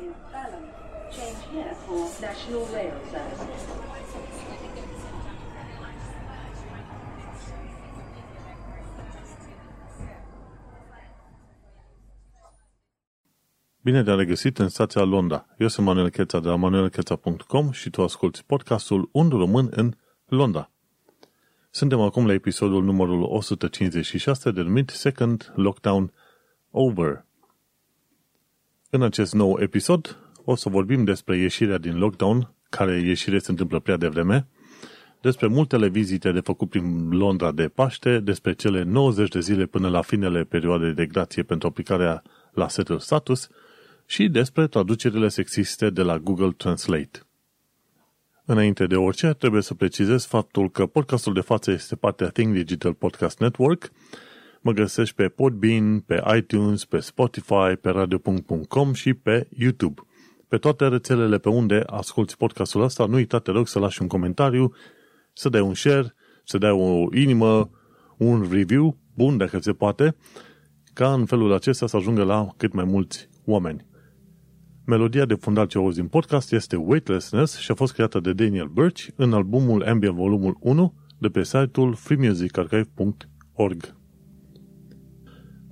is Balham. Change here for National Rail Services. Bine te-am regăsit în stația Londra. Eu sunt Manuel Cheța de la manuelcheța.com și tu asculti podcastul Un român în Londra. Suntem acum la episodul numărul 156 denumit Second Lockdown Over. În acest nou episod o să vorbim despre ieșirea din lockdown, care ieșire se întâmplă prea devreme, despre multele vizite de făcut prin Londra de Paște, despre cele 90 de zile până la finele perioadei de grație pentru aplicarea la setul status și despre traducerile sexiste de la Google Translate. Înainte de orice, trebuie să precizez faptul că podcastul de față este partea Think Digital Podcast Network. Mă găsești pe Podbean, pe iTunes, pe Spotify, pe radio.com și pe YouTube. Pe toate rețelele pe unde asculti podcastul ăsta, nu uita, te rog, să lași un comentariu, să dai un share, să dai o inimă, un review bun, dacă se poate, ca în felul acesta să ajungă la cât mai mulți oameni. Melodia de fundal ce auzi din podcast este Weightlessness și a fost creată de Daniel Birch în albumul Ambient Volumul 1 de pe site-ul freemusicarchive.org.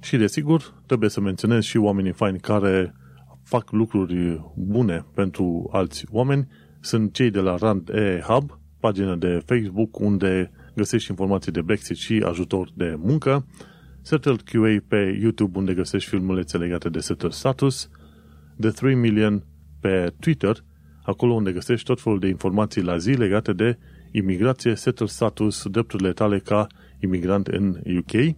Și desigur, trebuie să menționez și oamenii faini care fac lucruri bune pentru alți oameni. Sunt cei de la Rand E Hub, pagină de Facebook unde găsești informații de Brexit și ajutor de muncă, Settled QA pe YouTube unde găsești filmulețe legate de Settled Status, The 3 Million pe Twitter, acolo unde găsești tot felul de informații la zi legate de imigrație, settled status, drepturile tale ca imigrant în UK.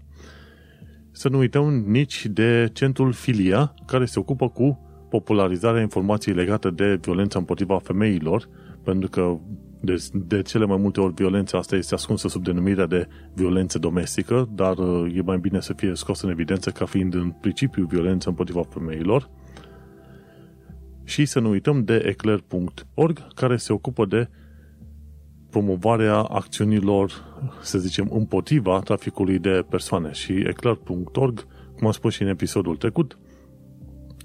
Să nu uităm nici de centrul Filia, care se ocupă cu popularizarea informației legate de violența împotriva femeilor, pentru că de, de cele mai multe ori violența asta este ascunsă sub denumirea de violență domestică, dar e mai bine să fie scos în evidență ca fiind în principiu violență împotriva femeilor. Și să nu uităm de eclair.org, care se ocupă de promovarea acțiunilor, să zicem, împotriva traficului de persoane. Și eclair.org, cum am spus și în episodul trecut,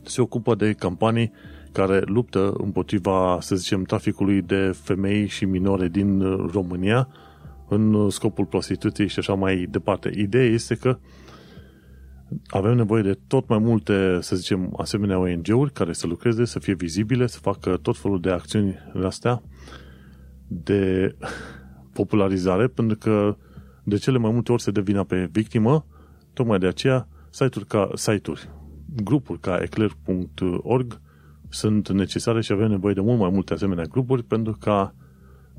se ocupă de campanii care luptă împotriva, să zicem, traficului de femei și minore din România în scopul prostituției și așa mai departe. Ideea este că avem nevoie de tot mai multe, să zicem, asemenea ONG-uri care să lucreze, să fie vizibile, să facă tot felul de acțiuni astea de popularizare, pentru că de cele mai multe ori se dă vina pe victimă, tocmai de aceea site-uri ca site-uri, grupuri ca eclair.org sunt necesare și avem nevoie de mult mai multe asemenea grupuri pentru ca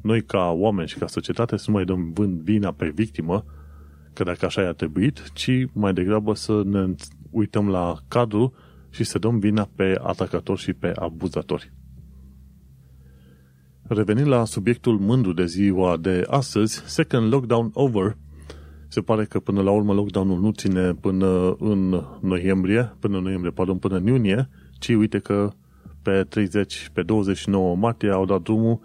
noi ca oameni și ca societate să nu mai dăm vina pe victimă, că dacă așa i-a trebuit, ci mai degrabă să ne uităm la cadru și să dăm vina pe atacatori și pe abuzatori. Revenind la subiectul mândru de ziua de astăzi, Second Lockdown Over, se pare că până la urmă lockdown-ul nu ține până în noiembrie, până în noiembrie, pardon, până în iunie, ci uite că pe 30, pe 29 martie au dat drumul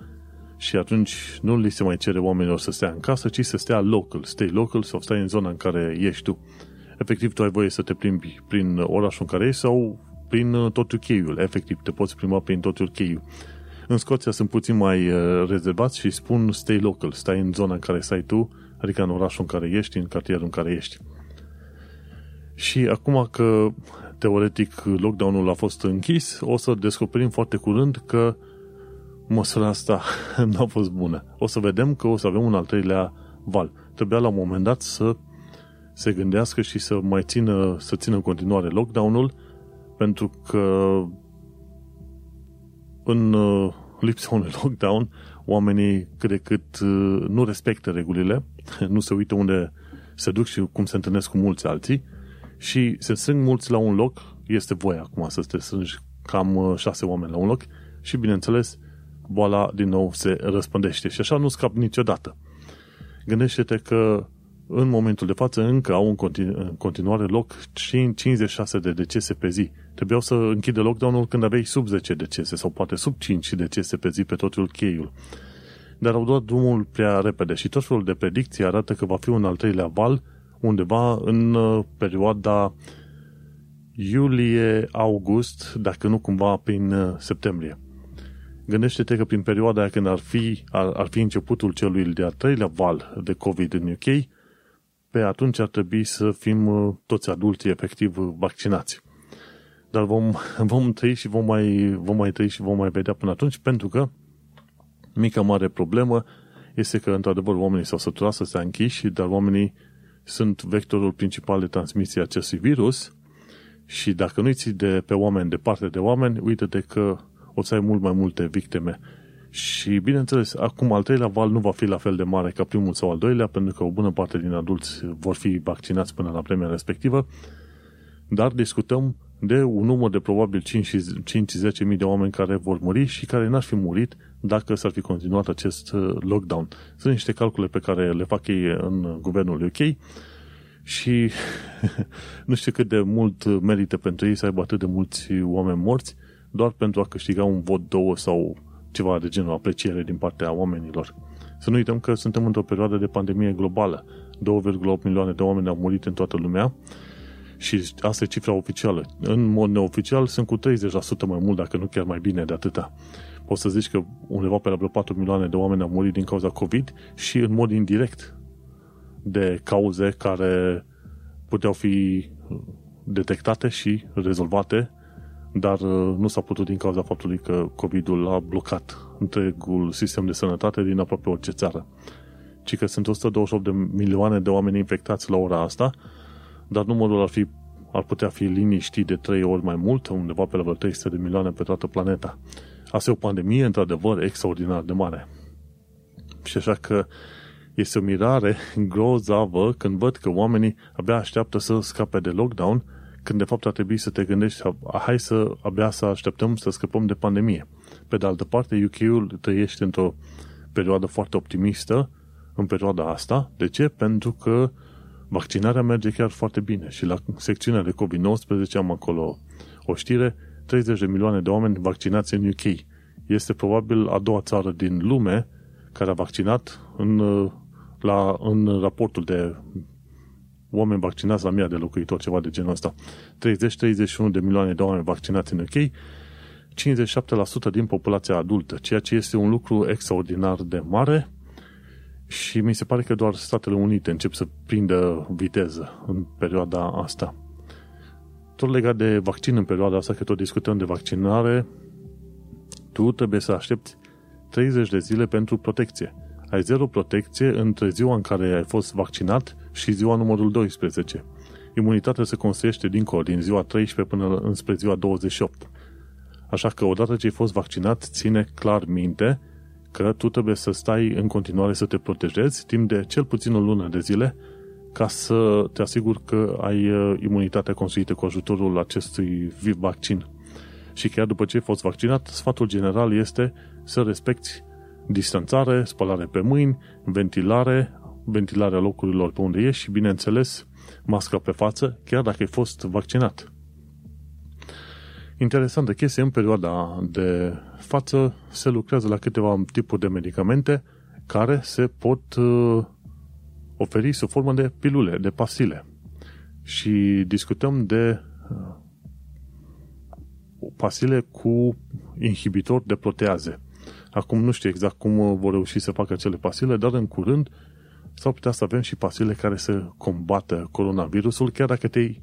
și atunci nu li se mai cere oamenilor să stea în casă, ci să stea local, stay local sau stai în zona în care ești tu. Efectiv, tu ai voie să te plimbi prin orașul în care ești sau prin uh, tot UK-ul. Efectiv, te poți plimba prin tot UK-ul. În Scoția sunt puțin mai uh, rezervați și spun stay local, stai în zona în care stai tu, adică în orașul în care ești, în cartierul în care ești. Și acum că teoretic lockdown-ul a fost închis, o să descoperim foarte curând că măsura asta nu a fost bună. O să vedem că o să avem un al treilea val. Trebuia la un moment dat să se gândească și să mai țină, să țină în continuare lockdown-ul, pentru că în uh, lipsa unui lockdown, oamenii cât de cât uh, nu respectă regulile, nu se uită unde se duc și cum se întâlnesc cu mulți alții și se strâng mulți la un loc, este voie acum să te strângi cam uh, șase oameni la un loc și, bineînțeles, boala din nou se răspândește și așa nu scap niciodată. Gândește-te că în momentul de față încă au în, continu- în continuare loc 56 de decese pe zi. Trebuiau să închide lockdown-ul când aveai sub 10 decese sau poate sub 5 decese pe zi pe totul cheiul. Dar au dat drumul prea repede și tot felul de predicții arată că va fi un al treilea val undeva în uh, perioada iulie-august, dacă nu cumva prin uh, septembrie. Gândește-te că prin perioada aia când ar fi, ar, ar fi începutul celui de-al treilea val de COVID în UK, pe atunci ar trebui să fim uh, toți adulții efectiv vaccinați. Dar vom, vom trăi și vom mai, vom mai trăi și vom mai vedea până atunci, pentru că mica mare problemă este că, într-adevăr, oamenii s-au săturat să se închiși, dar oamenii sunt vectorul principal de transmisie a acestui virus și dacă nu-i ții de pe oameni, departe de oameni, uite-te că o să ai mult mai multe victime. Și, bineînțeles, acum al treilea val nu va fi la fel de mare ca primul sau al doilea, pentru că o bună parte din adulți vor fi vaccinați până la premia respectivă, dar discutăm de un număr de probabil 5-10 mii de oameni care vor muri și care n-ar fi murit dacă s-ar fi continuat acest uh, lockdown. Sunt niște calcule pe care le fac ei în guvernul UK și nu știu cât de mult merită pentru ei să aibă atât de mulți oameni morți doar pentru a câștiga un vot, două sau ceva de genul apreciere din partea oamenilor. Să nu uităm că suntem într-o perioadă de pandemie globală. 2,8 milioane de oameni au murit în toată lumea și asta e cifra oficială. În mod neoficial sunt cu 30% mai mult, dacă nu chiar mai bine de atâta. Poți să zici că undeva pe la vreo 4 milioane de oameni au murit din cauza COVID și în mod indirect de cauze care puteau fi detectate și rezolvate, dar uh, nu s-a putut din cauza faptului că COVID-ul a blocat întregul sistem de sănătate din aproape orice țară. Ci că sunt 128 de milioane de oameni infectați la ora asta, dar numărul ar, fi, ar putea fi liniștit de 3 ori mai mult, undeva pe la vreo 300 de milioane pe toată planeta. Asta e o pandemie, într-adevăr, extraordinar de mare. Și așa că este o mirare grozavă când văd că oamenii abia așteaptă să scape de lockdown, când de fapt ar trebui să te gândești, hai să abia să așteptăm să scăpăm de pandemie. Pe de altă parte, UK-ul trăiește într-o perioadă foarte optimistă în perioada asta. De ce? Pentru că vaccinarea merge chiar foarte bine și la secțiunea de COVID-19 am acolo o știre, 30 de milioane de oameni vaccinați în UK. Este probabil a doua țară din lume care a vaccinat în, la, în raportul de oameni vaccinați la mii de locuitori, ceva de genul ăsta. 30-31 de milioane de oameni vaccinați în UK, 57% din populația adultă, ceea ce este un lucru extraordinar de mare și mi se pare că doar Statele Unite încep să prindă viteză în perioada asta. Tot legat de vaccin în perioada asta, că tot discutăm de vaccinare, tu trebuie să aștepți 30 de zile pentru protecție. Ai zero protecție între ziua în care ai fost vaccinat și ziua numărul 12. Imunitatea se construiește dincolo, din ziua 13 până înspre ziua 28. Așa că odată ce ai fost vaccinat, ține clar minte că tu trebuie să stai în continuare să te protejezi timp de cel puțin o lună de zile ca să te asiguri că ai uh, imunitatea construită cu ajutorul acestui vaccin. Și chiar după ce ai fost vaccinat, sfatul general este să respecti distanțare, spălare pe mâini, ventilare, ventilarea locurilor pe unde ești și, bineînțeles, masca pe față, chiar dacă ai fost vaccinat. Interesantă chestie, în perioada de față se lucrează la câteva tipuri de medicamente care se pot uh, oferi sub formă de pilule, de pastile. Și discutăm de uh, pastile cu inhibitor de proteaze. Acum nu știu exact cum uh, vor reuși să facă acele pastile, dar în curând s-ar putea să avem și pastile care să combată coronavirusul, chiar dacă te-ai,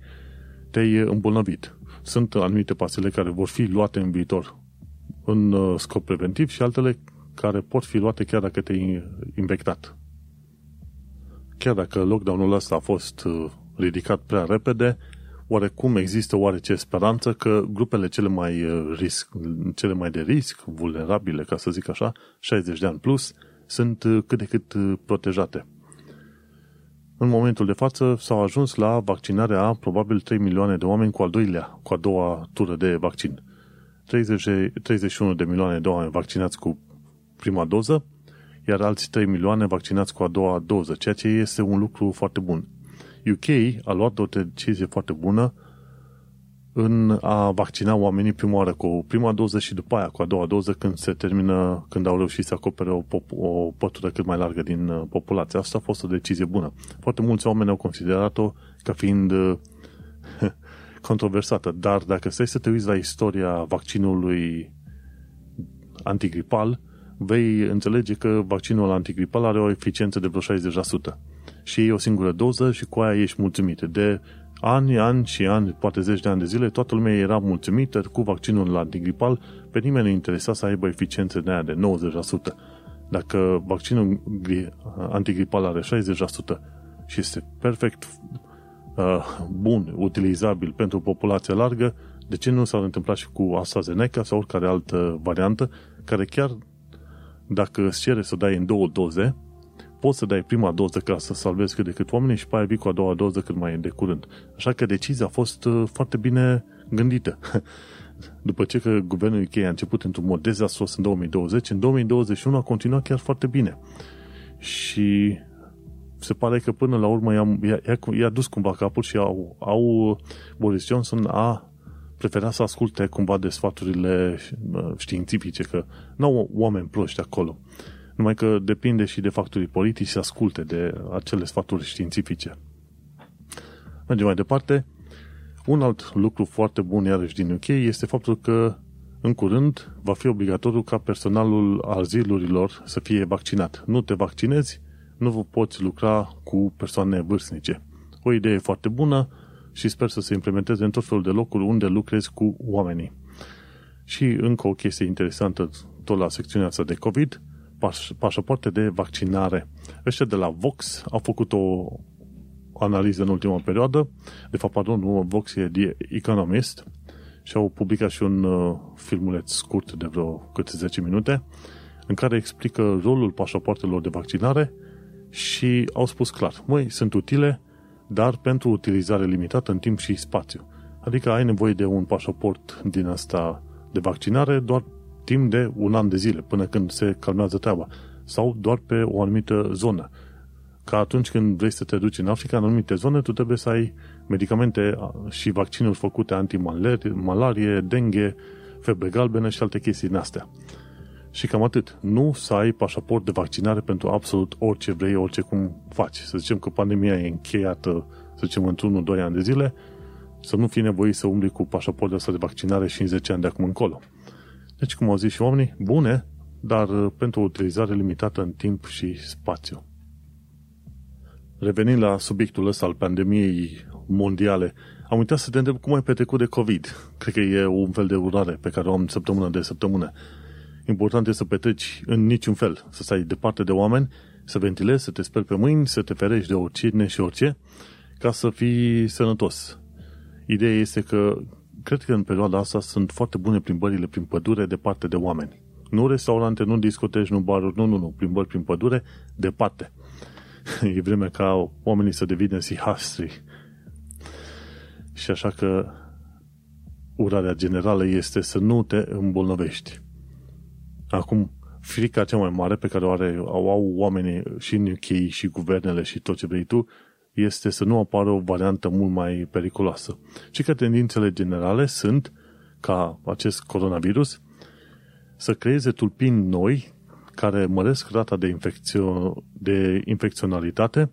te-ai îmbolnăvit. Sunt anumite pastile care vor fi luate în viitor în uh, scop preventiv și altele care pot fi luate chiar dacă te-ai infectat. Chiar dacă lockdown-ul ăsta a fost uh, ridicat prea repede, oarecum există oarece speranță că grupele cele mai, uh, risc, cele mai de risc, vulnerabile, ca să zic așa, 60 de ani plus, sunt cât de cât protejate. În momentul de față s-au ajuns la vaccinarea a probabil 3 milioane de oameni cu al doilea, cu a doua tură de vaccin. 30, 31 de milioane de oameni vaccinați cu prima doză, iar alți 3 milioane vaccinați cu a doua doză, ceea ce este un lucru foarte bun. UK a luat o decizie foarte bună în a vaccina oamenii prima oară cu prima doză și după aia cu a doua doză când se termină, când au reușit să acopere o, pop- o pătură cât mai largă din uh, populație. Asta a fost o decizie bună. Foarte mulți oameni au considerat-o ca fiind controversată, dar dacă stai să te uiți la istoria vaccinului antigripal, vei înțelege că vaccinul antigripal are o eficiență de vreo 60% și e o singură doză și cu aia ești mulțumit. De ani, ani și ani, poate zeci de ani de zile, toată lumea era mulțumită cu vaccinul antigripal, pe nimeni nu interesa să aibă eficiență de aia de 90%. Dacă vaccinul antigripal are 60% și este perfect uh, bun, utilizabil pentru populația largă, de ce nu s-ar întâmpla și cu AstraZeneca sau oricare altă variantă, care chiar dacă îți cere să dai în două doze, poți să dai prima doză ca să salvezi cât de cât oamenii și pe aia vii cu a doua doză cât mai de curând. Așa că decizia a fost uh, foarte bine gândită. După ce că guvernul UK a început într-un mod dezastros în 2020, în 2021 a continuat chiar foarte bine. Și se pare că până la urmă i-a, i-a, i-a dus cumva capul și au, au Boris Johnson a preferat să asculte cumva de sfaturile uh, științifice, că nu au oameni proști acolo. Numai că depinde și de factorii politici să asculte de acele sfaturi științifice. Mergem mai departe. Un alt lucru foarte bun, iarăși din UK, este faptul că în curând va fi obligatoriu ca personalul azilurilor să fie vaccinat. Nu te vaccinezi, nu vă poți lucra cu persoane vârstnice. O idee foarte bună și sper să se implementeze în tot felul de locuri unde lucrezi cu oamenii. Și încă o chestie interesantă tot la secțiunea asta de COVID, pașapoarte de vaccinare. Ăștia de la Vox au făcut o analiză în ultima perioadă, de fapt, pardon, nu, Vox e The Economist, și au publicat și un uh, filmuleț scurt de vreo câte 10 minute, în care explică rolul pașapoartelor de vaccinare și au spus clar, măi, sunt utile, dar pentru utilizare limitată în timp și spațiu. Adică ai nevoie de un pașaport din asta de vaccinare doar timp de un an de zile, până când se calmează treaba. Sau doar pe o anumită zonă. Ca atunci când vrei să te duci în Africa, în anumite zone, tu trebuie să ai medicamente și vaccinuri făcute anti-malarie, dengue, febre galbenă și alte chestii din astea. Și cam atât. Nu să ai pașaport de vaccinare pentru absolut orice vrei, orice cum faci. Să zicem că pandemia e încheiată, să zicem, într-unul, doi ani de zile, să nu fii nevoit să umbli cu pașaportul ăsta de vaccinare și în 10 ani de acum încolo. Deci, cum au zis și oamenii, bune, dar uh, pentru o utilizare limitată în timp și spațiu. Revenind la subiectul ăsta al pandemiei mondiale, am uitat să te întreb cum ai petrecut de COVID. Cred că e un fel de urare pe care o am săptămână de săptămână. Important este să petreci în niciun fel, să stai departe de oameni, să ventilezi, să te speli pe mâini, să te ferești de oricine și orice, ca să fii sănătos. Ideea este că cred că în perioada asta sunt foarte bune plimbările prin pădure departe de oameni. Nu restaurante, nu discoteci, nu baruri, nu, nu, nu, plimbări prin pădure, departe. e vremea ca oamenii să devină sihastri. Și așa că urarea generală este să nu te îmbolnăvești. Acum, frica cea mai mare pe care o are, au, au oamenii și în UK și guvernele și tot ce vrei tu, este să nu apară o variantă mult mai periculoasă. Și că tendințele generale sunt ca acest coronavirus să creeze tulpini noi care măresc rata de, infecțio- de infecționalitate,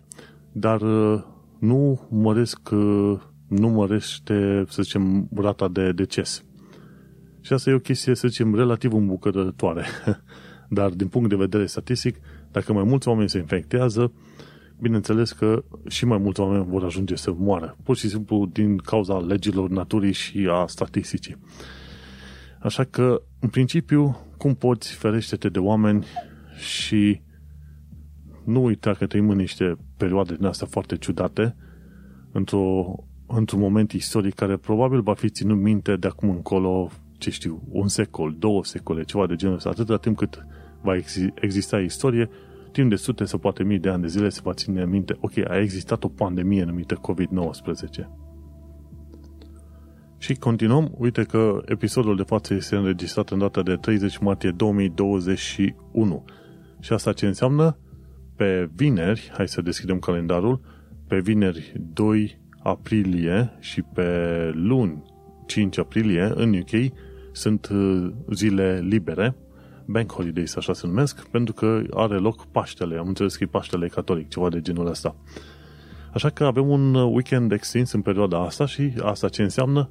dar uh, nu măresc, uh, nu mărește, să zicem, rata de deces. Și asta e o chestie, să zicem, relativ îmbucurătoare. Dar din punct de vedere statistic, dacă mai mulți oameni se infectează, bineînțeles că și mai mulți oameni vor ajunge să moară, pur și simplu din cauza legilor naturii și a statisticii. Așa că, în principiu, cum poți ferește-te de oameni și nu uita că trăim în niște perioade din astea foarte ciudate, într-o, într-un moment istoric care probabil va fi ținut minte de acum încolo, ce știu, un secol, două secole, ceva de genul ăsta, atâta timp cât va exista istorie, timp de sute sau poate mii de ani de zile se va ține minte, ok, a existat o pandemie numită COVID-19. Și continuăm, uite că episodul de față este înregistrat în data de 30 martie 2021. Și asta ce înseamnă? Pe vineri, hai să deschidem calendarul, pe vineri 2 aprilie și pe luni 5 aprilie în UK sunt uh, zile libere bank holidays, așa se numesc, pentru că are loc Paștele. Am înțeles că e Paștele catolic, ceva de genul ăsta. Așa că avem un weekend extins în perioada asta și asta ce înseamnă,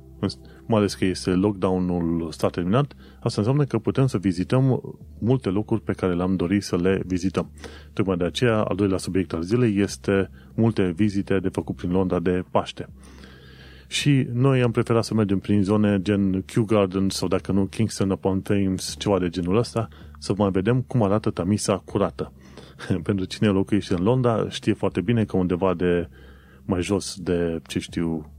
mai ales că este lockdown-ul s-a terminat, asta înseamnă că putem să vizităm multe locuri pe care le-am dorit să le vizităm. Tocmai de aceea, al doilea subiect al zilei este multe vizite de făcut prin Londra de Paște. Și noi am preferat să mergem prin zone gen Kew Gardens sau dacă nu Kingston upon Thames, ceva de genul ăsta, să mai vedem cum arată Tamisa curată. Pentru cine locuiește în Londra știe foarte bine că undeva de mai jos de, ce știu,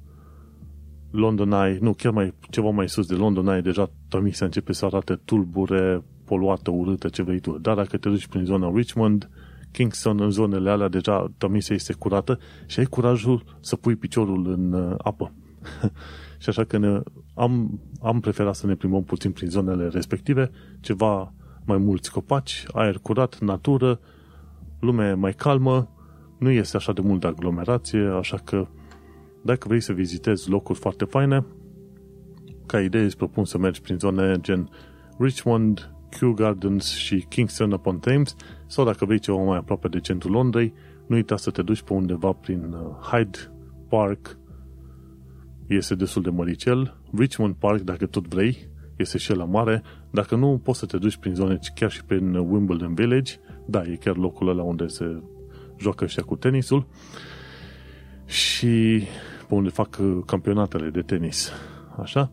London Eye, nu, chiar mai, ceva mai sus de London Eye, deja Tamisa începe să arate tulbure, poluată, urâtă, ce vrei tu. Dar dacă te duci prin zona Richmond, Kingston, în zonele alea, deja Tamisa este curată și ai curajul să pui piciorul în uh, apă. și așa că ne, am, am preferat să ne plimbăm puțin prin zonele respective, ceva mai mulți copaci, aer curat, natură, lume mai calmă, nu este așa de mult de aglomerație, așa că dacă vrei să vizitezi locuri foarte faine, ca idee îți propun să mergi prin zone gen Richmond, Kew Gardens și Kingston upon Thames sau dacă vrei ceva mai aproape de centrul Londrei, nu uita să te duci pe undeva prin uh, Hyde Park, este destul de măricel, Richmond Park, dacă tot vrei, este și la mare, dacă nu, poți să te duci prin zone chiar și prin Wimbledon Village, da, e chiar locul ăla unde se joacă ăștia cu tenisul. Și pe unde fac uh, campionatele de tenis. Așa?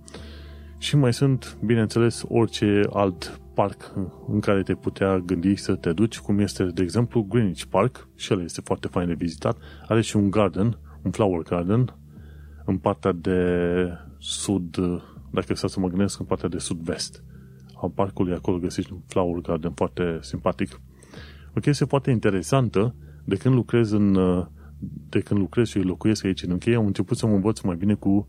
Și mai sunt, bineînțeles, orice alt parc în care te putea gândi să te duci, cum este, de exemplu, Greenwich Park, și el este foarte fain de vizitat, are și un garden, un flower garden, în partea de sud, dacă să mă gândesc, în partea de sud-vest a parcului, acolo găsești un flower garden foarte simpatic. O chestie foarte interesantă, de când lucrez în de când lucrez și locuiesc aici în încheie, am început să mă învăț mai bine cu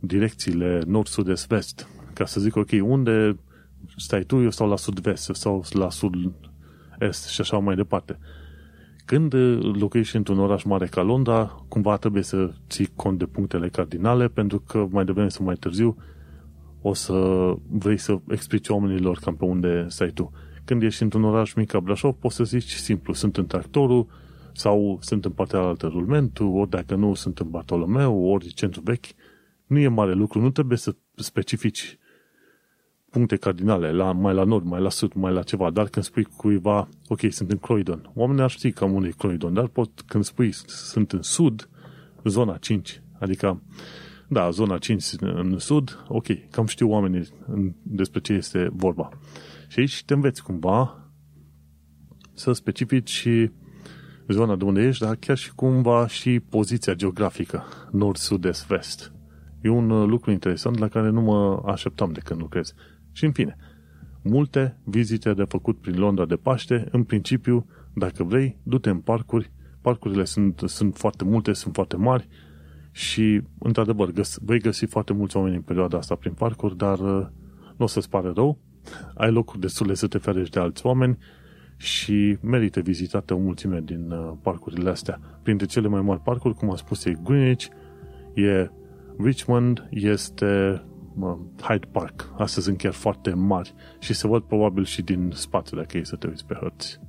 direcțiile nord, sud, est, vest. Ca să zic, ok, unde stai tu, eu stau la sud-vest, sau la sud-est și așa mai departe. Când locuiești într-un oraș mare ca Londra, cumva trebuie să ții cont de punctele cardinale, pentru că mai devreme sau mai târziu o să vrei să explici oamenilor cam pe unde stai tu. Când ești într-un oraș mic ca Brașov, poți să zici simplu, sunt în tractorul, sau sunt în partea altă rulmentul, ori dacă nu, sunt în Bartolomeu, ori centru vechi. Nu e mare lucru, nu trebuie să specifici puncte cardinale, la, mai la nord, mai la sud, mai la ceva, dar când spui cuiva, ok, sunt în Croydon, oamenii ar ști cam unde e Croydon, dar pot, când spui sunt în sud, zona 5, adică, da, zona 5 în sud, ok, cam știu oamenii despre ce este vorba. Și aici te înveți cumva să specifici și zona de unde ești, dar chiar și cumva și poziția geografică, nord, sud, est, vest. E un uh, lucru interesant la care nu mă așteptam de când lucrez. Și în fine, multe vizite de făcut prin Londra de Paște, în principiu, dacă vrei, du-te în parcuri, parcurile sunt, sunt foarte multe, sunt foarte mari și, într-adevăr, găs- vei găsi foarte mulți oameni în perioada asta prin parcuri, dar uh, nu o să-ți pare rău, ai locuri destule să te ferești de alți oameni și merită vizitate o mulțime din uh, parcurile astea. Printre cele mai mari parcuri, cum am spus, e Greenwich, e Richmond, este uh, Hyde Park. Astea sunt chiar foarte mari și se văd probabil și din spate dacă e să te uiți pe hărți.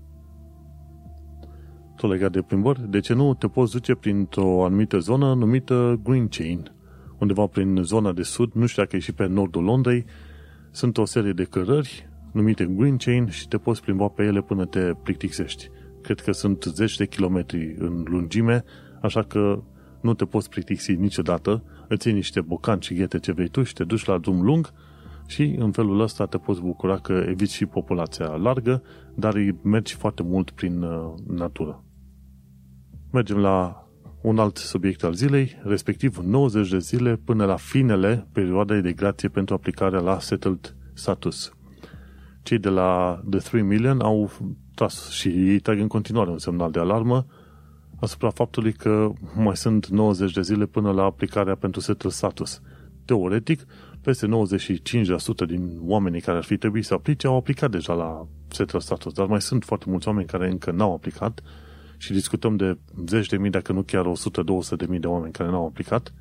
Tot legat de plimbări, de ce nu te poți duce printr-o anumită zonă numită Green Chain, undeva prin zona de sud, nu știu dacă e și pe nordul Londrei, sunt o serie de cărări numite Green Chain și te poți plimba pe ele până te plictisești. Cred că sunt zeci de kilometri în lungime, așa că nu te poți plictisi niciodată, îți iei niște bocanci și ghete ce vrei tu și te duci la drum lung și în felul ăsta te poți bucura că eviți și populația largă, dar îi mergi foarte mult prin uh, natură. Mergem la un alt subiect al zilei, respectiv 90 de zile până la finele perioadei de grație pentru aplicarea la Settled Status cei de la The 3 Million au tras și ei trag în continuare un semnal de alarmă asupra faptului că mai sunt 90 de zile până la aplicarea pentru setul status. Teoretic, peste 95% din oamenii care ar fi trebuit să aplice au aplicat deja la setul status, dar mai sunt foarte mulți oameni care încă n-au aplicat și discutăm de zeci de mii, dacă nu chiar 100-200 de mii de oameni care n-au aplicat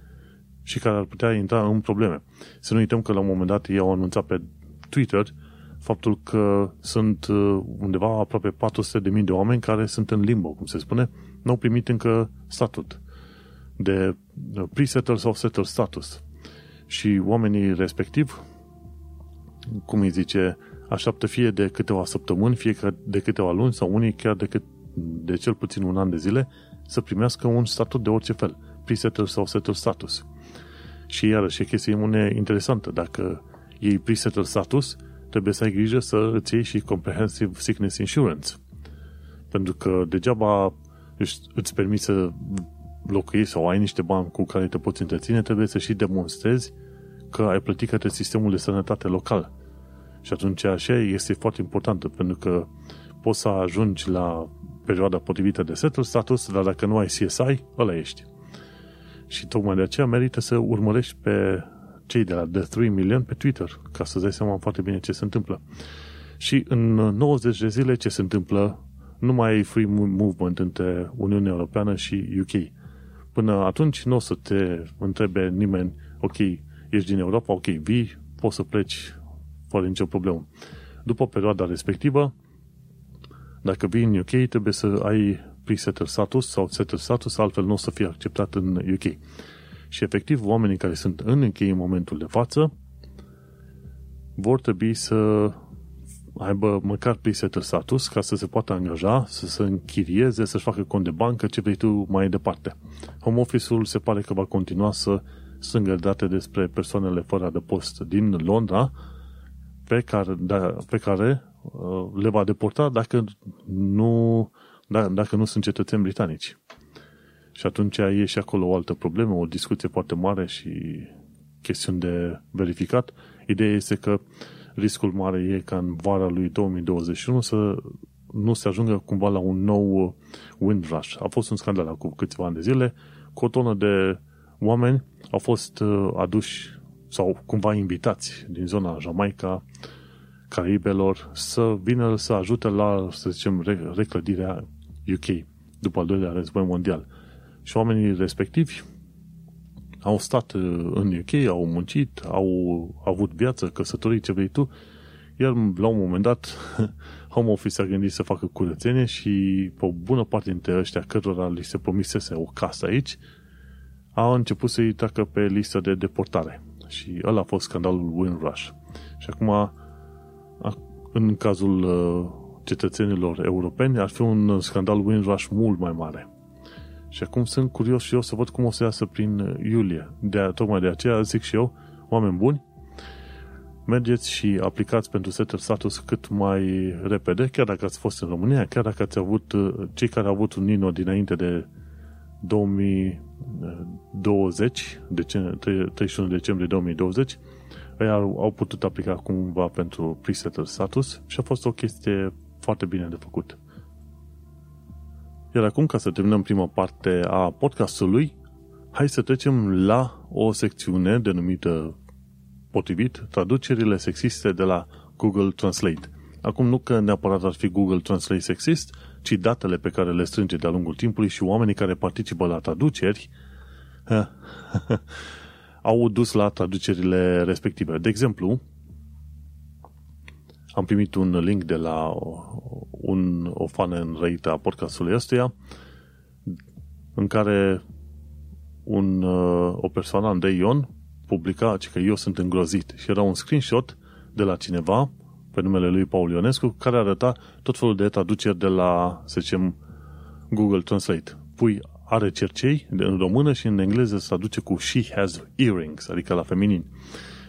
și care ar putea intra în probleme. Să nu uităm că la un moment dat ei au anunțat pe Twitter faptul că sunt uh, undeva aproape 400.000 de oameni care sunt în limbo, cum se spune, n-au primit încă statut de pre-settle sau settle status. Și oamenii respectiv, cum îi zice, așteaptă fie de câteva săptămâni, fie de câteva luni sau unii chiar de, cât, de cel puțin un an de zile să primească un statut de orice fel, pre-settle sau settle status. Și iarăși e chestie interesantă. Dacă iei pre-settle status, trebuie să ai grijă să îți iei și Comprehensive Sickness Insurance. Pentru că degeaba îți permiți să locuiești sau ai niște bani cu care te poți întreține, trebuie să și demonstrezi că ai plătit către sistemul de sănătate local. Și atunci așa este foarte importantă, pentru că poți să ajungi la perioada potrivită de settle status, dar dacă nu ai CSI, ăla ești. Și tocmai de aceea merită să urmărești pe cei de la The 3 Million pe Twitter, ca să dai seama foarte bine ce se întâmplă. Și în 90 de zile ce se întâmplă, nu mai ai free movement între Uniunea Europeană și UK. Până atunci nu o să te întrebe nimeni, ok, ești din Europa, ok, vii, poți să pleci fără nicio problemă. După perioada respectivă, dacă vii în UK, trebuie să ai pre-settle status sau settle status, altfel nu o să fie acceptat în UK. Și efectiv, oamenii care sunt în UK în momentul de față vor trebui să aibă măcar pre-settle status ca să se poată angaja, să se închirieze, să-și facă cont de bancă, ce vrei tu mai departe. Home Office-ul se pare că va continua să strângă date despre persoanele fără adăpost din Londra, pe care, da, pe care uh, le va deporta dacă nu, da, dacă nu sunt cetățeni britanici. Și atunci e și acolo o altă problemă, o discuție foarte mare și chestiuni de verificat. Ideea este că riscul mare e ca în vara lui 2021 să nu se ajungă cumva la un nou wind rush. A fost un scandal acum câțiva ani de zile, cu o tonă de oameni au fost uh, aduși sau cumva invitați din zona Jamaica, Caribelor, să vină să ajute la, să zicem, reclădirea UK după al doilea război mondial. Și oamenii respectivi au stat uh, în UK, au muncit, au avut viață, căsătorii, ce vrei tu, iar la un moment dat Home Office a gândit să facă curățenie și pe o bună parte dintre ăștia cărora li se promisese o casă aici, a început să-i treacă pe listă de deportare. Și ăla a fost scandalul Windrush. Și acum, în cazul uh, cetățenilor europeni, ar fi un scandal Windrush mult mai mare. Și acum sunt curios și eu să văd cum o să iasă prin iulie. De, tocmai de aceea zic și eu, oameni buni, mergeți și aplicați pentru setter status cât mai repede, chiar dacă ați fost în România, chiar dacă ați avut, cei care au avut un Nino dinainte de 2020, dece- 31 decembrie 2020, ei au, au putut aplica cumva pentru presetter status și a fost o chestie foarte bine de făcut. Iar acum, ca să terminăm prima parte a podcastului, hai să trecem la o secțiune denumită potrivit traducerile sexiste de la Google Translate. Acum nu că neapărat ar fi Google Translate sexist, ci datele pe care le strânge de-a lungul timpului și oamenii care participă la traduceri au dus la traducerile respective. De exemplu, am primit un link de la un, o fană înrăită a podcastului ăstuia în care un, o persoană, Andrei Ion, publica că eu sunt îngrozit și era un screenshot de la cineva pe numele lui Paul Ionescu care arăta tot felul de traduceri de la, să zicem, Google Translate. Pui are cercei în română și în engleză se traduce cu she has earrings, adică la feminin.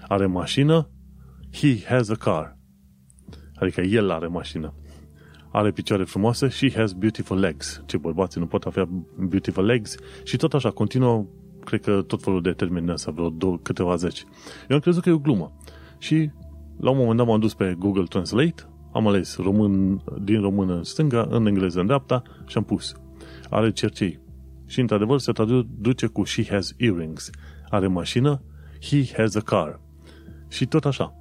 Are mașină, he has a car. Adică el are mașină. Are picioare frumoase, she has beautiful legs. Ce bărbații nu pot avea beautiful legs. Și tot așa, continuă, cred că tot felul de termeni din asta, vreo două, câteva zeci. Eu am crezut că e o glumă. Și la un moment dat m-am dus pe Google Translate, am ales român, din română în stânga, în engleză în dreapta și am pus. Are cercei. Și într-adevăr se traduce cu she has earrings. Are mașină, he has a car. Și tot așa.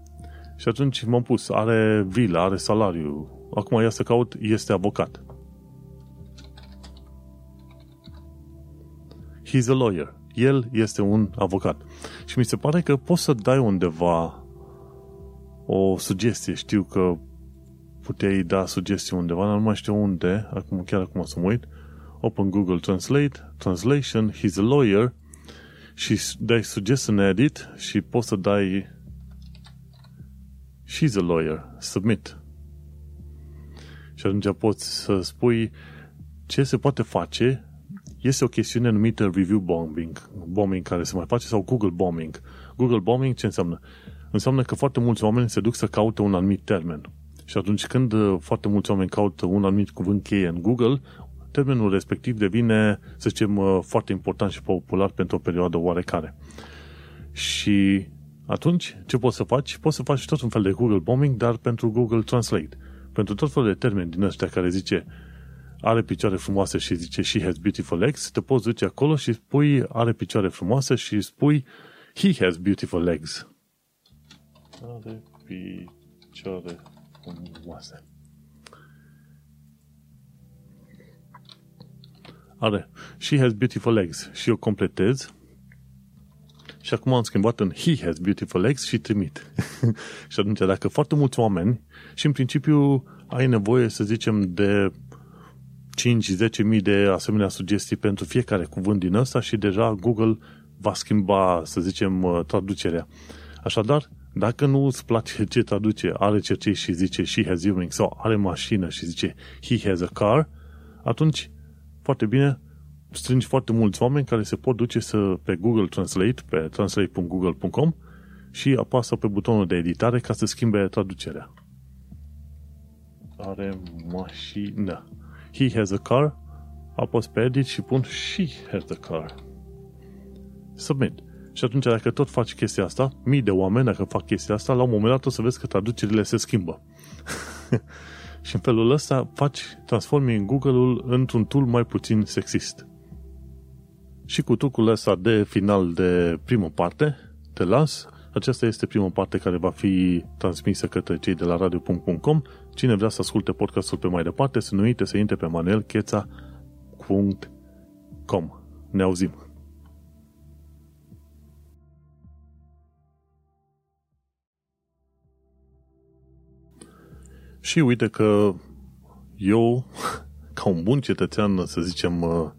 Și atunci m-am pus, are vilă, are salariu. Acum ia să caut, este avocat. He's a lawyer. El este un avocat. Și mi se pare că poți să dai undeva o sugestie. Știu că puteai da sugestii undeva, dar nu mai știu unde, acum, chiar acum să mă uit, open Google Translate, translation, he's a lawyer și dai suggest an edit și poți să dai she's a lawyer, submit. Și atunci poți să spui ce se poate face este o chestiune numită review bombing, bombing care se mai face, sau Google bombing. Google bombing ce înseamnă? Înseamnă că foarte mulți oameni se duc să caute un anumit termen. Și atunci când uh, foarte mulți oameni caută un anumit cuvânt cheie în Google, termenul respectiv devine, să zicem, uh, foarte important și popular pentru o perioadă oarecare. Și atunci, ce poți să faci? Poți să faci tot un fel de Google bombing, dar pentru Google Translate. Pentru tot felul de termeni din ăștia care zice are picioare frumoase și zice she has beautiful legs, te poți duce acolo și spui are picioare frumoase și spui he has beautiful legs. Are picioare frumoase. Are. She has beautiful legs. Și eu completez. Și acum am schimbat în he has beautiful legs și trimit. și atunci, dacă foarte mulți oameni și în principiu ai nevoie, să zicem, de 5-10 mii de asemenea sugestii pentru fiecare cuvânt din ăsta și deja Google va schimba, să zicem, uh, traducerea. Așadar, dacă nu îți place ce traduce, are cercei și zice she has earrings sau are mașină și zice he has a car, atunci, foarte bine, strângi foarte mulți oameni care se pot duce să, pe Google Translate, pe translate.google.com și apasă pe butonul de editare ca să schimbe traducerea. Are mașină. He has a car, apăs pe edit și pun she has a car. Submit. Și atunci, dacă tot faci chestia asta, mii de oameni, dacă fac chestia asta, la un moment dat o să vezi că traducerile se schimbă. și în felul ăsta faci, transformi Google-ul într-un tool mai puțin sexist. Și cu trucul ăsta de final de primă parte, te las. Aceasta este prima parte care va fi transmisă către cei de la radio.com. Cine vrea să asculte podcastul pe mai departe, să nu uite să intre pe manuelcheța.com. Ne auzim! Și uite că eu, ca un bun cetățean, să zicem, uh,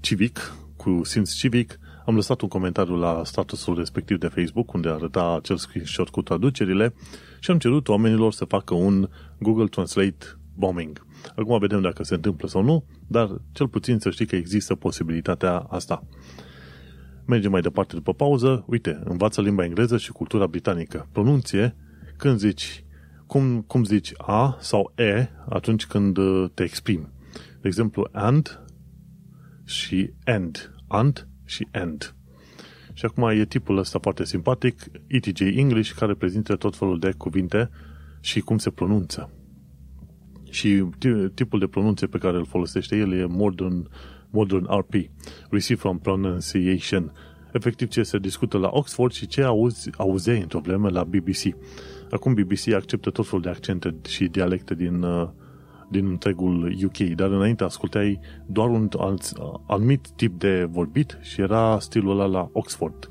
civic, cu simț civic, am lăsat un comentariu la statusul respectiv de Facebook, unde arăta acel screenshot cu traducerile și am cerut oamenilor să facă un Google Translate bombing. Acum vedem dacă se întâmplă sau nu, dar cel puțin să știi că există posibilitatea asta. Mergem mai departe după pauză. Uite, învață limba engleză și cultura britanică. Pronunție, când zici cum, cum zici A sau E atunci când uh, te exprimi. De exemplu, and și end. And și end. Și acum e tipul ăsta foarte simpatic, ETJ English, care prezintă tot felul de cuvinte și cum se pronunță. Și tipul de pronunție pe care îl folosește el e modern, modern RP, Receive from Pronunciation, efectiv ce se discută la Oxford și ce auzi, auzeai în probleme la BBC. Acum BBC acceptă tot felul de accente și dialecte din, uh, din întregul UK, dar înainte ascultai doar un alt, anumit tip de vorbit și era stilul ăla la Oxford.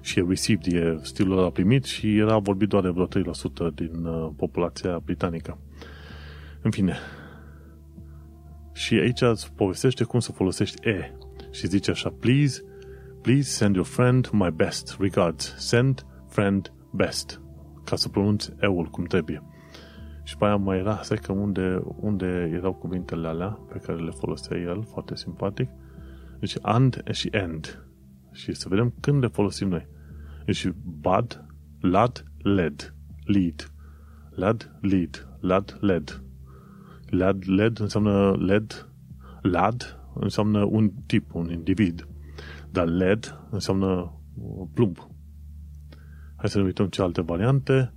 Și e received, e stilul ăla primit și era vorbit doar de vreo 3% din uh, populația britanică. În fine. Și aici îți povestește cum să folosești E. Și zice așa, please, please send your friend my best regards. Send friend best. Ca să pronunți E-ul cum trebuie. Și pe aia mai era, stai că unde, unde erau cuvintele alea pe care le folosea el, foarte simpatic. Deci and și end. Și să vedem când le folosim noi. Deci bad, lad, led, lead. Lad, lead, lad, led. Lad, led înseamnă led, lad înseamnă un tip, un individ. Dar led înseamnă plumb. Hai să ne uităm ce alte variante.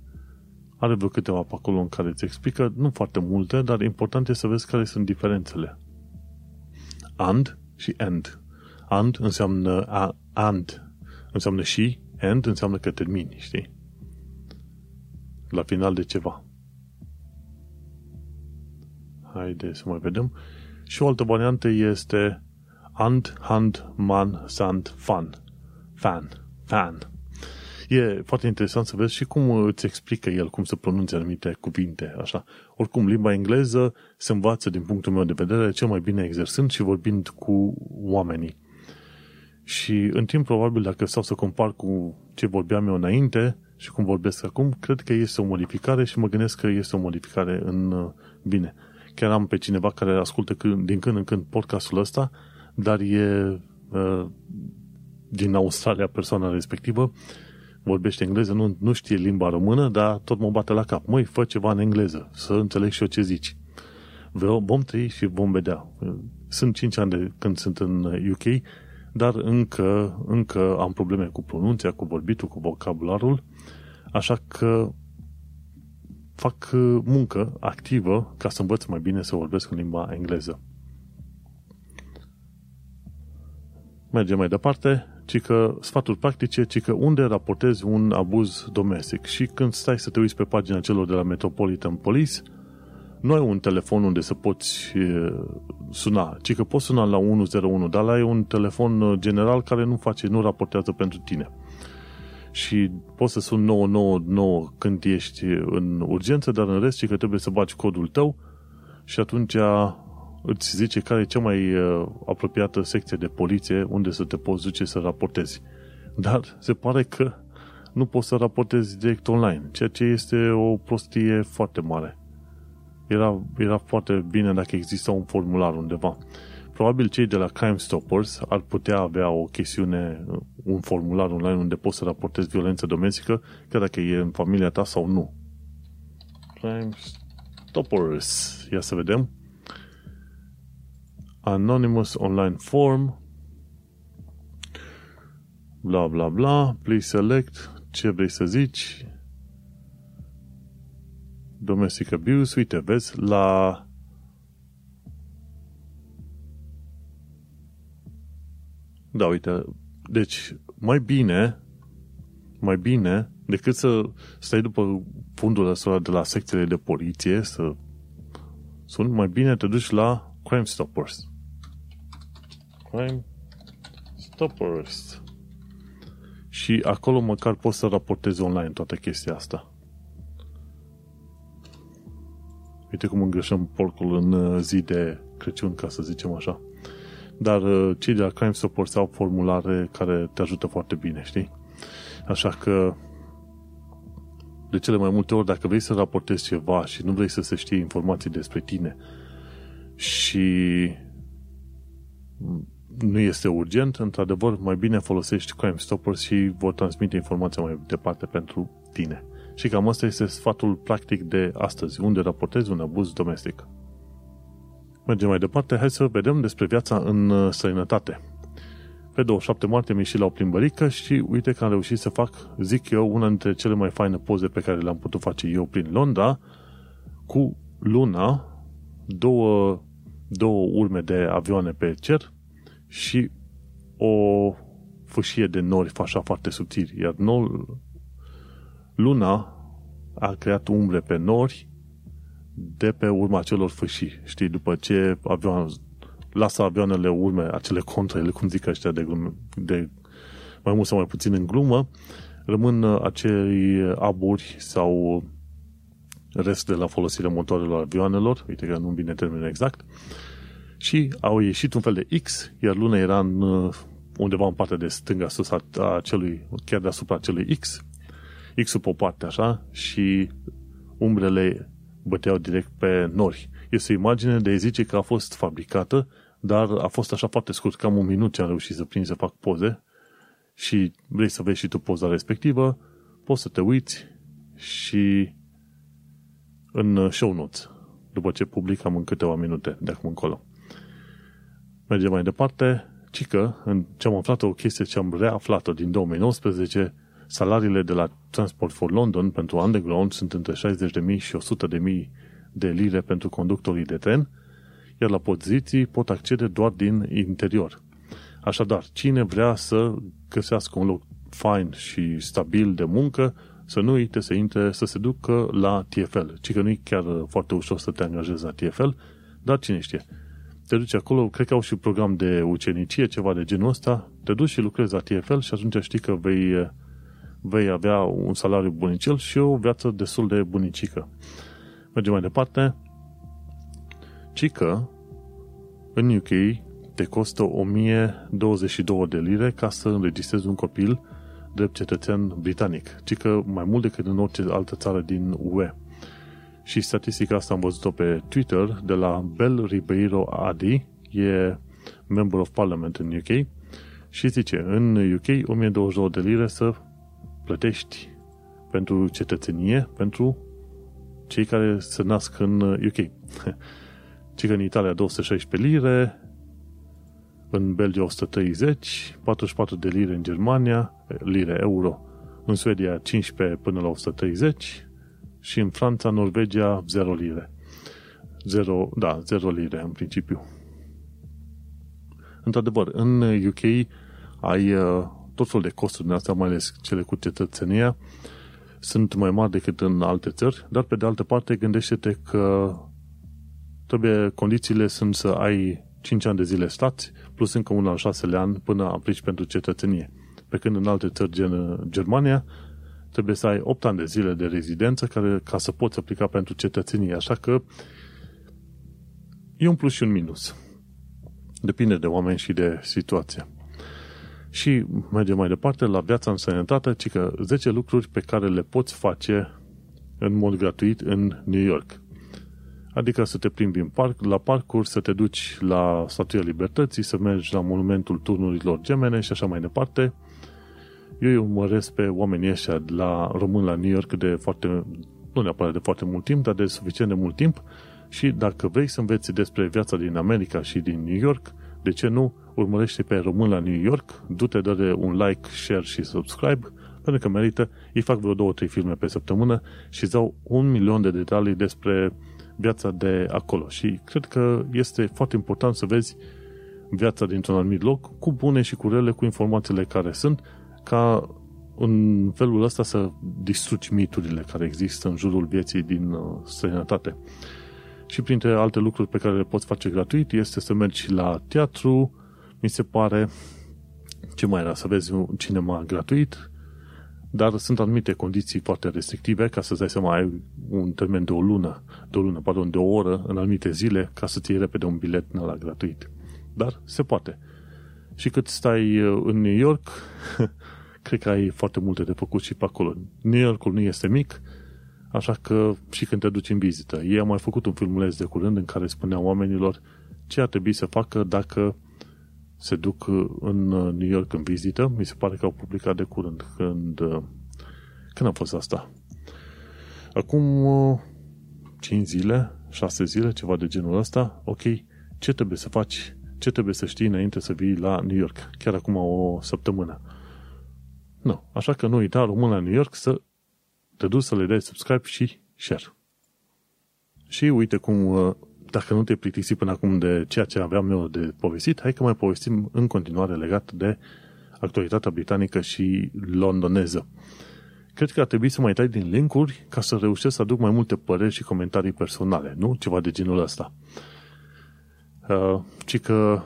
Are vreo câteva pe acolo în care îți explică, nu foarte multe, dar important este să vezi care sunt diferențele. And și end. And înseamnă a, and, înseamnă și, end înseamnă că termini, știi? La final de ceva. Haide să mai vedem. Și o altă variantă este and, hand, man, sand, fan. Fan. Fan. E foarte interesant să vezi și cum îți explică el cum să pronunțe anumite cuvinte, așa. Oricum, limba engleză se învață, din punctul meu de vedere, cel mai bine exersând și vorbind cu oamenii. Și în timp, probabil, dacă stau să compar cu ce vorbeam eu înainte și cum vorbesc acum, cred că este o modificare și mă gândesc că este o modificare în uh, bine. Chiar am pe cineva care ascultă din când în când podcastul ăsta, dar e uh, din Australia persoana respectivă, vorbește engleză, nu, nu știe limba română, dar tot mă bate la cap. Măi, fă ceva în engleză, să înțeleg și eu ce zici. Vom trăi și vom vedea. Sunt 5 ani de când sunt în UK, dar încă, încă am probleme cu pronunția, cu vorbitul, cu vocabularul, așa că fac muncă activă ca să învăț mai bine să vorbesc în limba engleză. Mergem mai departe, ci că sfaturi practice, ci că unde raportezi un abuz domestic. Și când stai să te uiți pe pagina celor de la Metropolitan Police, nu ai un telefon unde să poți suna, ci că poți suna la 101, dar la ai un telefon general care nu face, nu raportează pentru tine. Și poți să suni 999 când ești în urgență, dar în rest, ci că trebuie să bagi codul tău și atunci îți zice care e cea mai uh, apropiată secție de poliție unde să te poți duce să raportezi. Dar se pare că nu poți să raportezi direct online, ceea ce este o prostie foarte mare. Era, era foarte bine dacă exista un formular undeva. Probabil cei de la Crime Stoppers ar putea avea o chestiune, un formular online unde poți să raportezi violență domestică, chiar dacă e în familia ta sau nu. Crime Stoppers. Ia să vedem. Anonymous Online Form, bla bla bla, please select ce vrei să zici, domestic abuse, uite, vezi, la Da, uite, deci mai bine mai bine decât să stai după fundul ăsta de la secțiile de poliție să sunt mai bine te duci la Crime Stoppers. Crime Stoppers. Și acolo măcar poți să raportezi online toată chestia asta. Uite cum îngreșăm porcul în uh, zi de Crăciun, ca să zicem așa. Dar uh, cei de la Crime Stoppers au formulare care te ajută foarte bine, știi? Așa că de cele mai multe ori, dacă vrei să raportezi ceva și nu vrei să se știe informații despre tine și nu este urgent, într-adevăr, mai bine folosești Crime Stoppers și vor transmite informația mai departe pentru tine. Și cam asta este sfatul practic de astăzi, unde raportezi un abuz domestic. Mergem mai departe, hai să vedem despre viața în uh, străinătate. Pe 27 martie mi-am ieșit la o plimbărică și uite că am reușit să fac, zic eu, una dintre cele mai faine poze pe care le-am putut face eu prin Londra, cu luna, două, două urme de avioane pe cer și o fâșie de nori așa foarte subțiri. Iar nor, luna a creat umbre pe nori de pe urma celor fâșii. Știi, după ce avion, lasă avioanele urme, acele contrele, cum zic ăștia, de, glume, de mai mult sau mai puțin în glumă, rămân acei aburi sau rest de la folosirea motoarelor avioanelor, uite că nu-mi vine termenul exact, și au ieșit un fel de X, iar luna era în, undeva în partea de stânga sus a acelui, chiar deasupra acelui X, X-ul pe o parte așa, și umbrele băteau direct pe nori. Este o imagine de zice că a fost fabricată, dar a fost așa foarte scurt, cam un minut ce am reușit să prind să fac poze și vrei să vezi și tu poza respectivă, poți să te uiți și în show notes, după ce publicam în câteva minute de acum încolo. Mergem mai departe, ci că, în ce am aflat o chestie ce am reaflat-o din 2019, salariile de la Transport for London pentru Underground sunt între 60.000 și 100.000 de lire pentru conductorii de tren, iar la poziții pot accede doar din interior. Așadar, cine vrea să găsească un loc fain și stabil de muncă, să nu uite să intre, să se ducă la TFL. Ci că nu e chiar foarte ușor să te angajezi la TFL, dar cine știe. Te duci acolo, cred că au și program de ucenicie, ceva de genul ăsta, te duci și lucrezi la TFL și atunci știi că vei vei avea un salariu bunicel și o viață destul de bunicică. Mergem mai departe. Cică, în UK, te costă 1022 de lire ca să înregistrezi un copil drept cetățean britanic, ci că mai mult decât în orice altă țară din UE. Și statistica asta am văzut-o pe Twitter de la Bel Ribeiro Adi, e Member of Parliament în UK, și zice, în UK 1022 de lire să plătești pentru cetățenie, pentru cei care se nasc în UK. Ci că în Italia 216 lire, în Belgia 130, 44 de lire în Germania, lire euro, în Suedia 15 până la 130 și în Franța, Norvegia 0 lire. 0, da, 0 lire în principiu. Într-adevăr, în UK ai uh, tot felul de costuri din astea, mai ales cele cu cetățenia, sunt mai mari decât în alte țări, dar pe de altă parte gândește-te că trebuie, condițiile sunt să ai 5 ani de zile stați, plus încă un al șaselea an până aplici pentru cetățenie. Pe când în alte țări, gen Germania, trebuie să ai 8 ani de zile de rezidență care, ca să poți aplica pentru cetățenie. Așa că e un plus și un minus. Depinde de oameni și de situație. Și mergem mai departe la viața în sănătate, ci că 10 lucruri pe care le poți face în mod gratuit în New York. Adică să te plimbi în parc, la parcuri, să te duci la Statuia Libertății, să mergi la monumentul turnurilor gemene și așa mai departe. Eu îi urmăresc pe oamenii ăștia la român la New York de foarte, nu neapărat de foarte mult timp, dar de suficient de mult timp și dacă vrei să înveți despre viața din America și din New York, de ce nu urmărește pe român la New York, du-te, dă un like, share și subscribe, pentru că merită, îi fac vreo două, trei filme pe săptămână și îți dau un milion de detalii despre viața de acolo. Și cred că este foarte important să vezi viața dintr-un anumit loc, cu bune și cu rele, cu informațiile care sunt, ca în felul ăsta să distrugi miturile care există în jurul vieții din uh, străinătate. Și printre alte lucruri pe care le poți face gratuit este să mergi la teatru, mi se pare, ce mai era, să vezi un cinema gratuit, dar sunt anumite condiții foarte restrictive ca să-ți dai seama, ai un termen de o lună, de o lună, pardon, de o oră în anumite zile ca să-ți iei repede un bilet la gratuit. Dar se poate. Și cât stai uh, în New York, cred că ai foarte multe de făcut și pe acolo. New Yorkul nu este mic, așa că și când te duci în vizită. Ei au mai făcut un filmuleț de curând în care spuneau oamenilor ce ar trebui să facă dacă se duc în New York în vizită. Mi se pare că au publicat de curând. Când, când a fost asta? Acum 5 zile, 6 zile, ceva de genul ăsta. Ok, ce trebuie să faci? Ce trebuie să știi înainte să vii la New York? Chiar acum o săptămână. Nu. Așa că nu uita, rămân la New York să te duci să le dai subscribe și share. Și uite cum dacă nu te plictisi până acum de ceea ce aveam eu de povestit, hai că mai povestim în continuare legat de actualitatea britanică și londoneză. Cred că ar trebui să mai tai din linkuri ca să reușesc să aduc mai multe păreri și comentarii personale, nu? Ceva de genul ăsta. Uh, ci că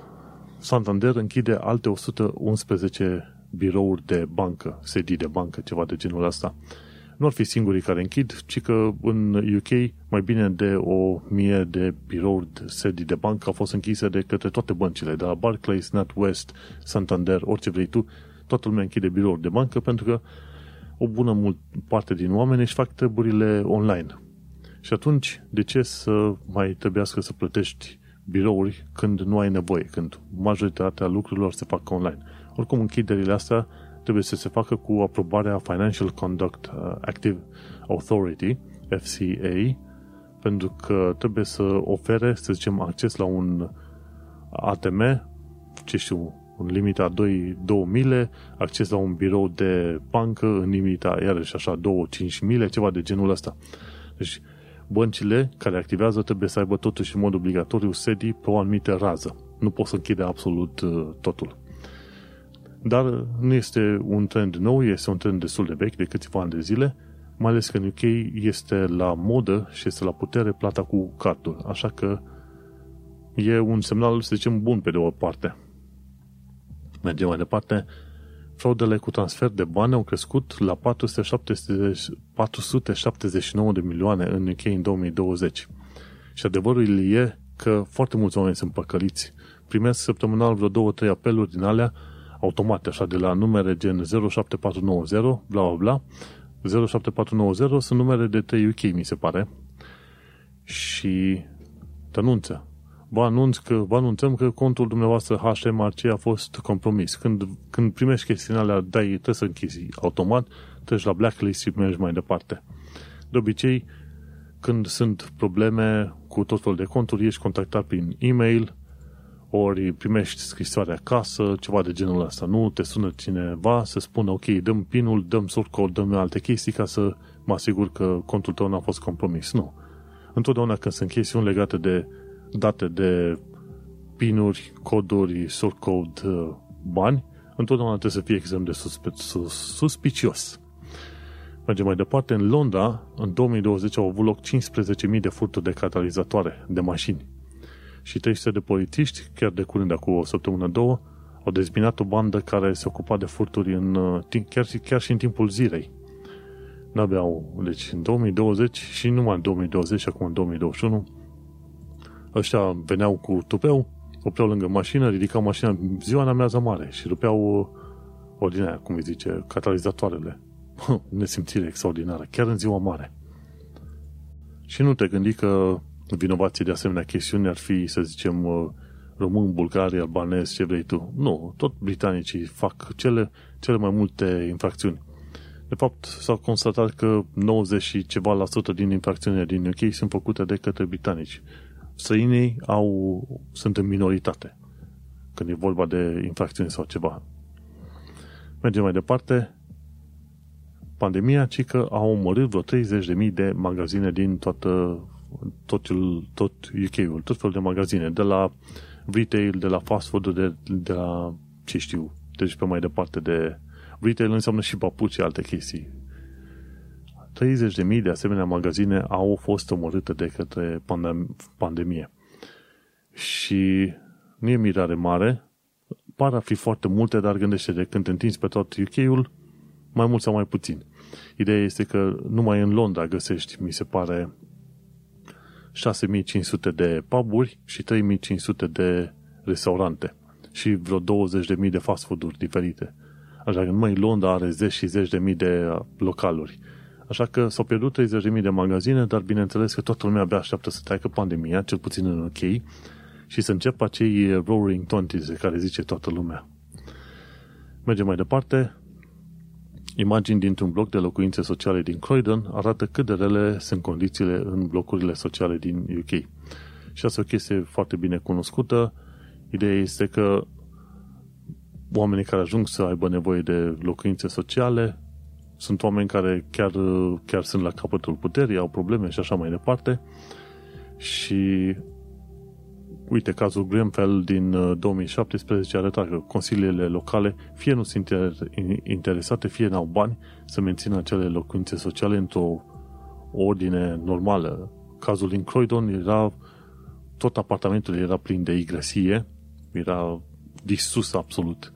Santander închide alte 111 birouri de bancă, sedii de bancă, ceva de genul ăsta. Uh, nu ar fi singurii care închid, ci că în UK mai bine de o mie de birouri de sedii de bancă au fost închise de către toate băncile, de la Barclays, NatWest, Santander, orice vrei tu, toată lumea închide birouri de bancă pentru că o bună mult parte din oameni își fac treburile online. Și atunci, de ce să mai trebuiască să plătești birouri când nu ai nevoie, când majoritatea lucrurilor se fac online? Oricum, închiderile astea trebuie să se facă cu aprobarea Financial Conduct uh, Active Authority, FCA, pentru că trebuie să ofere, să zicem, acces la un ATM, ce știu, în limita 2, 2 mile, acces la un birou de bancă în limita, iarăși așa, 2-5 mile, ceva de genul ăsta. Deci, băncile care activează trebuie să aibă totuși în mod obligatoriu sedii pe o anumită rază. Nu pot să închide absolut uh, totul. Dar nu este un trend nou, este un trend destul de vechi, de câțiva ani de zile, mai ales că în UK este la modă și este la putere plata cu cardul. Așa că e un semnal, să zicem, bun pe de o parte. Mergem mai departe. Fraudele cu transfer de bani au crescut la 470, 479 de milioane în UK în 2020. Și adevărul e că foarte mulți oameni sunt păcăliți. Primesc săptămânal vreo două, trei apeluri din alea automate, așa, de la numere gen 07490, bla bla bla. 07490 sunt numere de 3 UK, mi se pare. Și te anunță. Vă, anunț că, vă anunțăm că contul dumneavoastră HMRC a fost compromis. Când, când primești chestiunea alea, dai, trebuie să închizi automat, treci la blacklist și mergi mai departe. De obicei, când sunt probleme cu tot felul de conturi, ești contactat prin e-mail, ori primești scrisoare acasă, ceva de genul ăsta. Nu te sună cineva să spună, ok, dăm pinul, dăm sort code, dăm alte chestii ca să mă asigur că contul tău n-a fost compromis. Nu. Întotdeauna când sunt chestiuni legate de date de pinuri, coduri, sort code, uh, bani, întotdeauna trebuie să fie extrem de suspe- sus, suspicios. Mergem mai departe. În Londra, în 2020, au avut loc 15.000 de furturi de catalizatoare de mașini. Și 300 de polițiști, chiar de curând, acum o săptămână, două, au dezbinat o bandă care se ocupa de furturi în, uh, chiar, chiar și în timpul zilei. N-aveau, deci în 2020 și numai în 2020 și acum în 2021, ăștia veneau cu tupeu, opreau lângă mașină, ridicau mașina ziua în amiază mare și rupeau uh, ordinea, cum îi zice, catalizatoarele. Nesimțire extraordinară, chiar în ziua mare. Și nu te gândi că vinovații de asemenea chestiuni ar fi, să zicem, uh, român, bulgari, albanezi, ce vrei tu. Nu, tot britanicii fac cele, cele mai multe infracțiuni. De fapt, s-a constatat că 90 și ceva la sută din infracțiunile din UK sunt făcute de către britanici. Străinii au, sunt în minoritate când e vorba de infracțiuni sau ceva. Mergem mai departe. Pandemia, ci că a omorât vreo 30.000 de magazine din toată, tot, tot UK-ul, tot felul de magazine, de la retail, de la fast food, de, de la, ce știu, deci pe mai departe de retail înseamnă și papuci și alte chestii. 30.000 de asemenea magazine au fost omorâte de către pandemie. Și nu e mirare mare, par a fi foarte multe, dar gândește de când te întinzi pe tot UK-ul, mai mult sau mai puțin. Ideea este că numai în Londra găsești, mi se pare, 6500 de puburi și 3500 de restaurante și vreo 20.000 de fast food-uri diferite. Așa că numai Londra are zeci și zeci de mii de uh, localuri. Așa că s-au pierdut 30.000 de magazine, dar bineînțeles că toată lumea abia așteaptă să treacă pandemia, cel puțin în UK, și să înceapă acei roaring twenties care zice toată lumea. Mergem mai departe. Imagini dintr-un bloc de locuințe sociale din Croydon arată cât de rele sunt condițiile în blocurile sociale din UK. Și asta e o chestie foarte bine cunoscută. Ideea este că oamenii care ajung să aibă nevoie de locuințe sociale sunt oameni care chiar, chiar sunt la capătul puterii, au probleme și așa mai departe. Și uite, cazul Grenfell din 2017 uh, arăta că consiliile locale fie nu sunt interesate, fie n-au bani să mențină acele locuințe sociale într-o ordine normală. Cazul din Croydon era tot apartamentul era plin de igresie, era distrus absolut.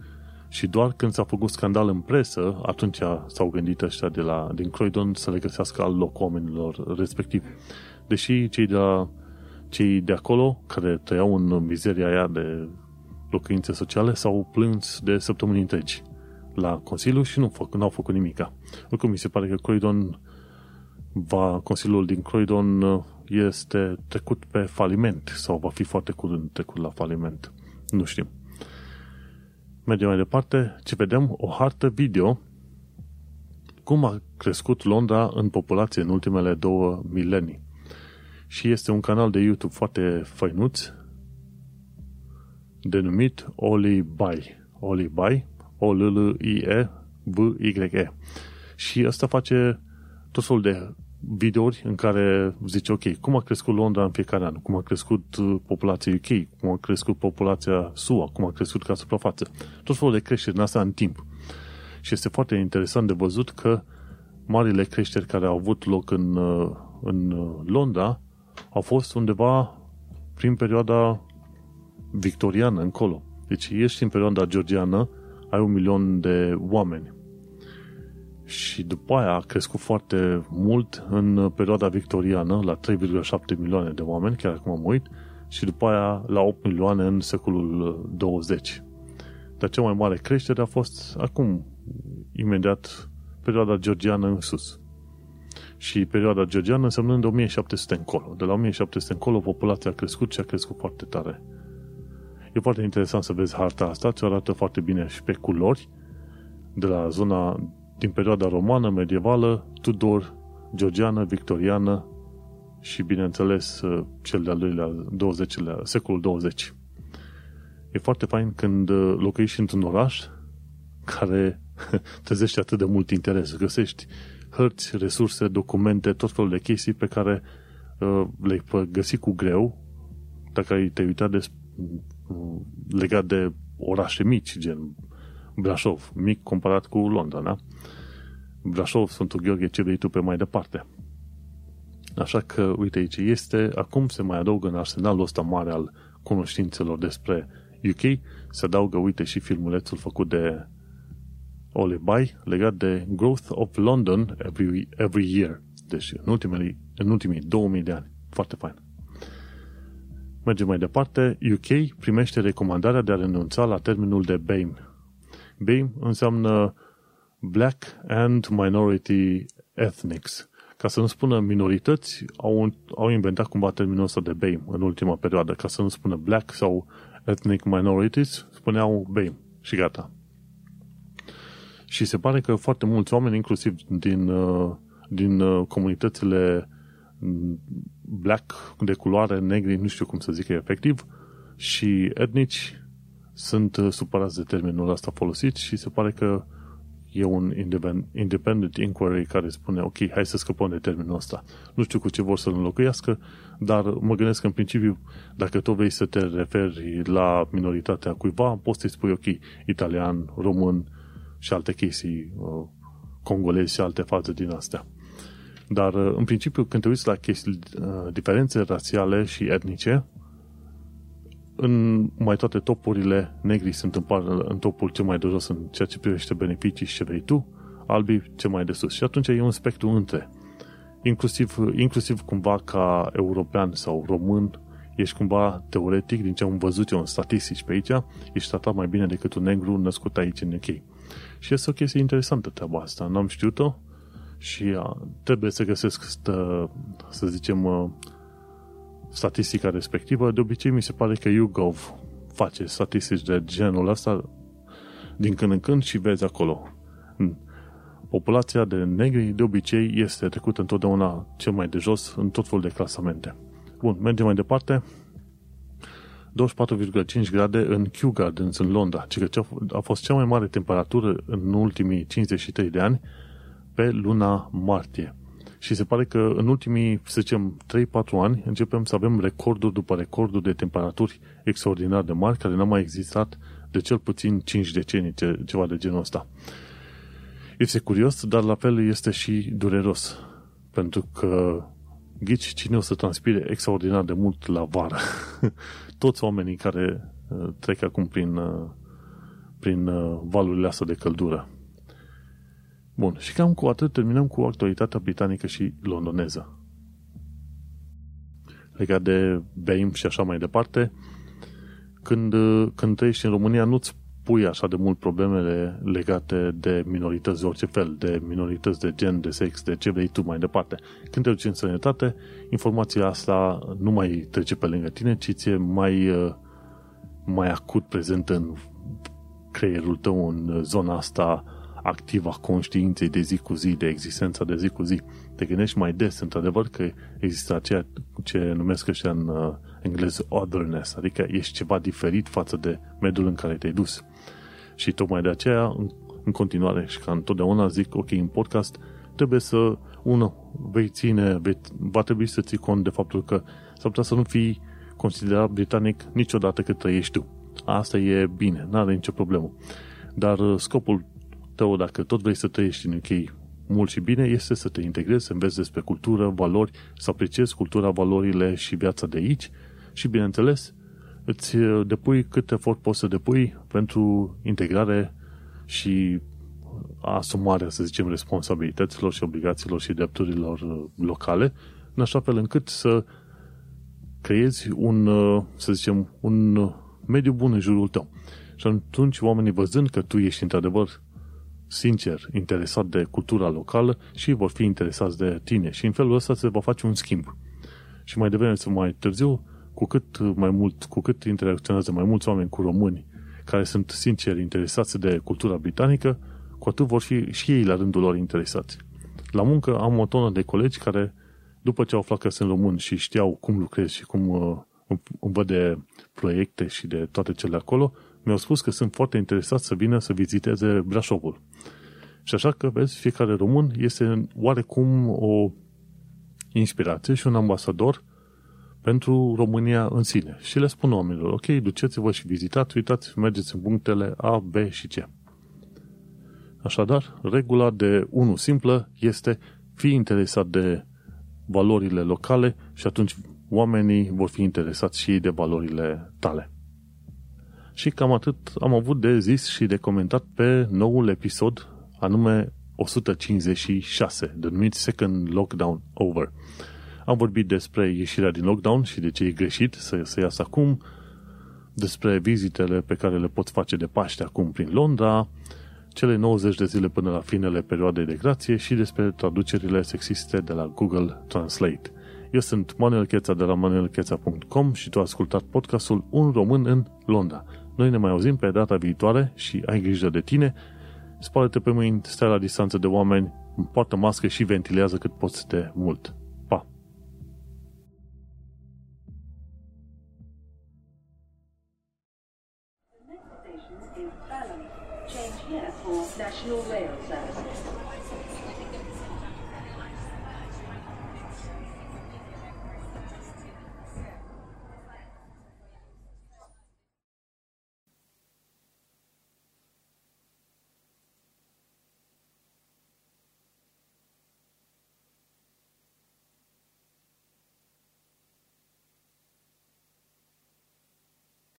Și doar când s-a făcut scandal în presă, atunci s-au gândit ăștia de la, din Croydon să le găsească alt loc oamenilor respectiv. Deși cei de, la, cei de acolo, care trăiau în mizeria aia de locuințe sociale, s-au plâns de săptămâni întregi la Consiliu și nu fac, n-au făcut nimica. Oricum, mi se pare că Croydon va, Consiliul din Croydon este trecut pe faliment sau va fi foarte curând trecut la faliment. Nu știm. Mergem mai departe, ce vedem o hartă video cum a crescut Londra în populație în ultimele două milenii. Și este un canal de YouTube foarte făinuț denumit Oli Bai. Oli Bai, o l l i e b y e Și asta face tot felul de videouri în care zice, ok, cum a crescut Londra în fiecare an, cum a crescut uh, populația UK, cum a crescut populația SUA, cum a crescut ca suprafață. Tot felul de creșteri în asta în timp. Și este foarte interesant de văzut că marile creșteri care au avut loc în, uh, în uh, Londra au fost undeva prin perioada victoriană încolo. Deci ești în perioada georgiană, ai un milion de oameni. Și după aia a crescut foarte mult în perioada victoriană, la 3,7 milioane de oameni, chiar acum am uit, și după aia la 8 milioane în secolul 20. Dar cea mai mare creștere a fost acum, imediat, perioada georgiană în sus. Și perioada georgiană însemnând de 1700 încolo. De la 1700 încolo populația a crescut și a crescut foarte tare. E foarte interesant să vezi harta asta, ce arată foarte bine și pe culori, de la zona din perioada romană, medievală, Tudor, georgiană, victoriană și, bineînțeles, cel de-al doilea, 20-lea, secolul 20. E foarte fain când locuiești într-un oraș care trezește atât de mult interes. Găsești hărți, resurse, documente, tot felul de chestii pe care uh, le-ai găsi cu greu dacă ai te uitat de, uh, legat de orașe mici, gen Brașov, mic comparat cu Londra, da? Brașov, Sfântul Gheorghe, ce vrei tu pe mai departe. Așa că, uite aici, este, acum se mai adaugă în arsenalul ăsta mare al cunoștințelor despre UK, se adaugă, uite, și filmulețul făcut de Olibai legat de Growth of London every, every year. Deci în, ultimele, în ultimii 2000 de ani. Foarte fain. Mergem mai departe. UK primește recomandarea de a renunța la termenul de BAME. BAME înseamnă Black and Minority Ethnics. Ca să nu spună minorități, au, au inventat cumva termenul ăsta de BAME în ultima perioadă. Ca să nu spună Black sau Ethnic Minorities, spuneau BAME. Și gata. Și se pare că foarte mulți oameni, inclusiv din, uh, din uh, comunitățile mm, black, de culoare, negri, nu știu cum să zic efectiv, și etnici, sunt uh, supărați de termenul ăsta folosit și se pare că e un independent inquiry care spune ok, hai să scăpăm de termenul ăsta. Nu știu cu ce vor să-l înlocuiască, dar mă gândesc că în principiu, dacă tu vrei să te referi la minoritatea cuiva, poți să-i spui ok, italian, român, și alte chestii uh, congolezi și alte faze din astea. Dar, uh, în principiu, când te uiți la chestii, uh, diferențe rasiale și etnice, în mai toate topurile, negrii sunt în, par, în topul cel mai de jos în ceea ce privește beneficii și ce vrei tu, albii ce mai de sus. Și atunci e un spectru între. Inclusiv, inclusiv cumva ca european sau român, ești cumva teoretic, din ce am văzut eu în statistici pe aici, ești tratat mai bine decât un negru născut aici în UK. Și este o chestie interesantă treaba asta. N-am știut-o și uh, trebuie să găsesc, stă, să zicem, uh, statistica respectivă. De obicei mi se pare că YouGov face statistici de genul ăsta din când în când și vezi acolo. Populația de negri de obicei este trecută întotdeauna cel mai de jos în tot felul de clasamente. Bun, mergem mai departe. 24,5 grade în Kew Gardens, în Londra, ci că a fost cea mai mare temperatură în ultimii 53 de ani pe luna martie. Și se pare că în ultimii, să zicem, 3-4 ani începem să avem recorduri după recorduri de temperaturi extraordinar de mari, care n-au mai existat de cel puțin 5 decenii, ceva de genul ăsta. Este curios, dar la fel este și dureros. Pentru că ghici cine o să transpire extraordinar de mult la vară. Toți oamenii care uh, trec acum prin, uh, prin uh, valurile astea de căldură. Bun, și cam cu atât terminăm cu actualitatea britanică și londoneză. Legat de BAME și așa mai departe, când, când trăiești în România nu-ți pui așa de mult problemele legate de minorități de orice fel, de minorități de gen, de sex, de ce vrei tu mai departe. Când te duci în sănătate, informația asta nu mai trece pe lângă tine, ci ți-e mai, uh, mai acut prezent în creierul tău, în zona asta activă a conștiinței de zi cu zi, de existența de zi cu zi. Te gândești mai des, într-adevăr, că există aceea ce numesc ăștia în uh, engleză otherness, adică ești ceva diferit față de mediul în care te-ai dus. Și tocmai de aceea, în, în continuare, și ca întotdeauna zic, ok, în podcast, trebuie să, ună, vei ține, vei, va trebui să ții cont de faptul că s-ar putea să nu fii considerat britanic niciodată cât trăiești tu. Asta e bine, nu are nicio problemă. Dar uh, scopul tău, dacă tot vrei să trăiești în UK mult și bine, este să te integrezi, să înveți despre cultură, valori, să apreciezi cultura, valorile și viața de aici și, bineînțeles, îți uh, depui cât efort poți să depui pentru integrare și asumarea, să zicem, responsabilităților și obligațiilor și drepturilor uh, locale, în așa fel încât să creezi un, uh, să zicem, un mediu bun în jurul tău. Și atunci oamenii văzând că tu ești într-adevăr sincer interesat de cultura locală și vor fi interesați de tine. Și în felul ăsta se va face un schimb. Și mai devreme sau mai târziu, cu cât mai mult, cu cât interacționează mai mulți oameni cu români care sunt sinceri interesați de cultura britanică, cu atât vor fi și ei la rândul lor interesați. La muncă am o tonă de colegi care, după ce au aflat că sunt român și știau cum lucrez și cum uh, îmi văd de proiecte și de toate cele acolo, mi-au spus că sunt foarte interesați să vină să viziteze Brașovul. Și așa că, vezi, fiecare român este oarecum o inspirație și un ambasador pentru România în sine. Și le spun oamenilor, ok, duceți-vă și vizitați, uitați, mergeți în punctele A, B și C. Așadar, regula de 1 simplă este fi interesat de valorile locale și atunci oamenii vor fi interesați și de valorile tale. Și cam atât am avut de zis și de comentat pe noul episod, anume 156, denumit Second Lockdown Over. Am vorbit despre ieșirea din lockdown și de ce e greșit să se iasă acum, despre vizitele pe care le poți face de Paște acum prin Londra, cele 90 de zile până la finele perioadei de grație și despre traducerile sexiste de la Google Translate. Eu sunt Manuel Cheța de la manuelcheța.com și tu ai ascultat podcastul Un român în Londra. Noi ne mai auzim pe data viitoare și ai grijă de tine. Spală-te pe mâini, stai la distanță de oameni, poartă mască și ventilează cât poți de mult.